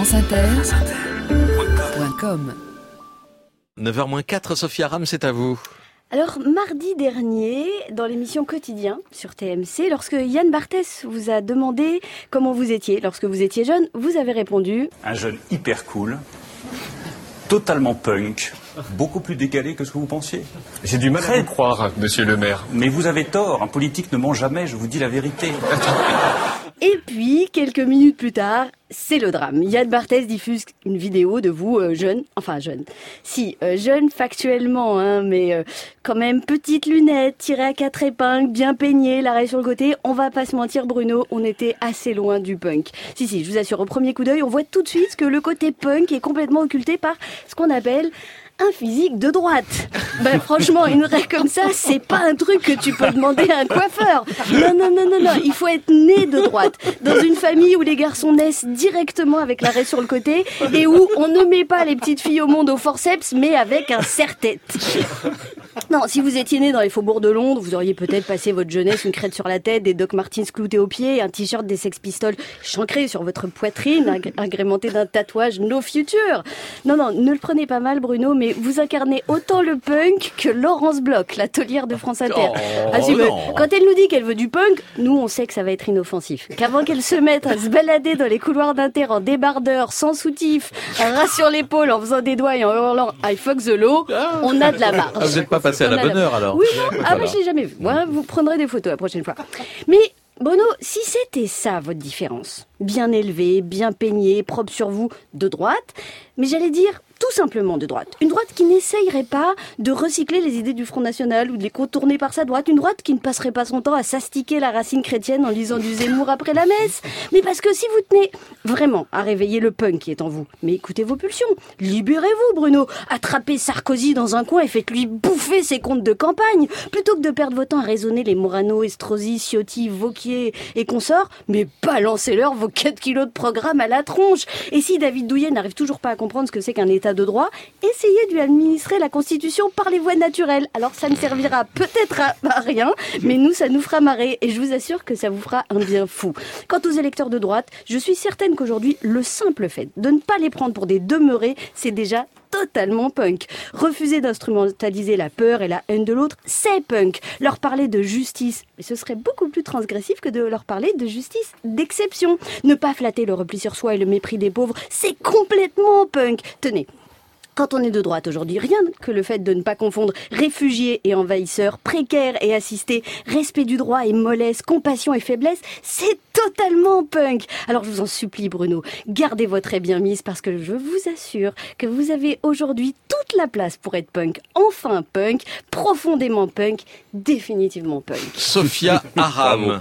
franceinter.com 9h-4, Sophia Ram, c'est à vous. Alors, mardi dernier, dans l'émission Quotidien sur TMC, lorsque Yann Barthès vous a demandé comment vous étiez lorsque vous étiez jeune, vous avez répondu Un jeune hyper cool, totalement punk, beaucoup plus décalé que ce que vous pensiez. J'ai du mal à vous croire, monsieur le maire. Mais vous avez tort, un politique ne ment jamais, je vous dis la vérité. Et puis, quelques minutes plus tard, c'est le drame. Yann Barthès diffuse une vidéo de vous, euh, jeune, enfin jeune. Si, euh, jeune factuellement, hein, mais euh, quand même petites lunettes, tirées à quatre épingles, bien peignées, l'arrêt sur le côté. On va pas se mentir, Bruno, on était assez loin du punk. Si, si, je vous assure, au premier coup d'œil, on voit tout de suite que le côté punk est complètement occulté par ce qu'on appelle un physique de droite. Ben franchement, une raie comme ça, c'est pas un truc que tu peux demander à un coiffeur. Non, non, non, non, non. Il faut être né de droite. Dans une famille où les garçons naissent directement avec la raie sur le côté et où on ne met pas les petites filles au monde au forceps, mais avec un serre-tête. Non, si vous étiez né dans les faubourgs de Londres, vous auriez peut-être passé votre jeunesse une crête sur la tête, des Doc Martens cloutés aux pieds, un t-shirt des Sex Pistols chancré sur votre poitrine, agré- agrémenté d'un tatouage No Future. Non, non, ne le prenez pas mal, Bruno, mais vous incarnez autant le punk que Laurence Bloch, la taulière de France Inter. Ah, si, mais quand elle nous dit qu'elle veut du punk, nous, on sait que ça va être inoffensif. Qu'avant qu'elle se mette à se balader dans les couloirs d'Inter en débardeur, sans soutif, un ras sur l'épaule, en faisant des doigts et en hurlant I fuck the law, on a de la marge. Ah, vous n'êtes pas passé à la bonne heure alors Oui, non, ah, moi je l'ai jamais vu. Moi, vous prendrez des photos la prochaine fois. Mais Bruno, si c'était ça votre différence, bien élevé, bien peigné, propre sur vous, de droite, mais j'allais dire tout simplement de droite. Une droite qui n'essayerait pas de recycler les idées du Front National ou de les contourner par sa droite. Une droite qui ne passerait pas son temps à s'astiquer la racine chrétienne en lisant du Zemmour après la messe. Mais parce que si vous tenez vraiment à réveiller le punk qui est en vous, mais écoutez vos pulsions. Libérez-vous, Bruno. Attrapez Sarkozy dans un coin et faites-lui bouffer ses comptes de campagne. Plutôt que de perdre votre temps à raisonner les Morano, Estrosi, Ciotti, Vauquier et consorts, mais balancez-leur vos 4 kilos de programme à la tronche. Et si David Douillet n'arrive toujours pas à comprendre ce que c'est qu'un état de droit, essayez de lui administrer la Constitution par les voies naturelles. Alors ça ne servira peut-être à, rien, mais nous, ça nous fera marrer. Et je vous assure que ça vous fera un bien fou. Quant aux électeurs de droite, je suis certaine qu'aujourd'hui, le simple fait de ne pas les prendre pour des demeurés, c'est déjà totalement punk. Refuser d'instrumentaliser la peur et la haine de l'autre, c'est punk. Leur parler de justice, mais ce serait beaucoup plus transgressif que de leur parler de justice d'exception. Ne pas flatter le repli sur soi et le mépris des pauvres, c'est complètement punk. Tenez, quand on est de droite aujourd'hui, rien que le fait de ne pas confondre réfugiés et envahisseurs, précaires et assistés, respect du droit et mollesse, compassion et faiblesse, c'est totalement punk. Alors je vous en supplie Bruno, gardez votre bien mise parce que je vous assure que vous avez aujourd'hui toute la place pour être punk. Enfin punk, profondément punk, définitivement punk. Sophia Aram.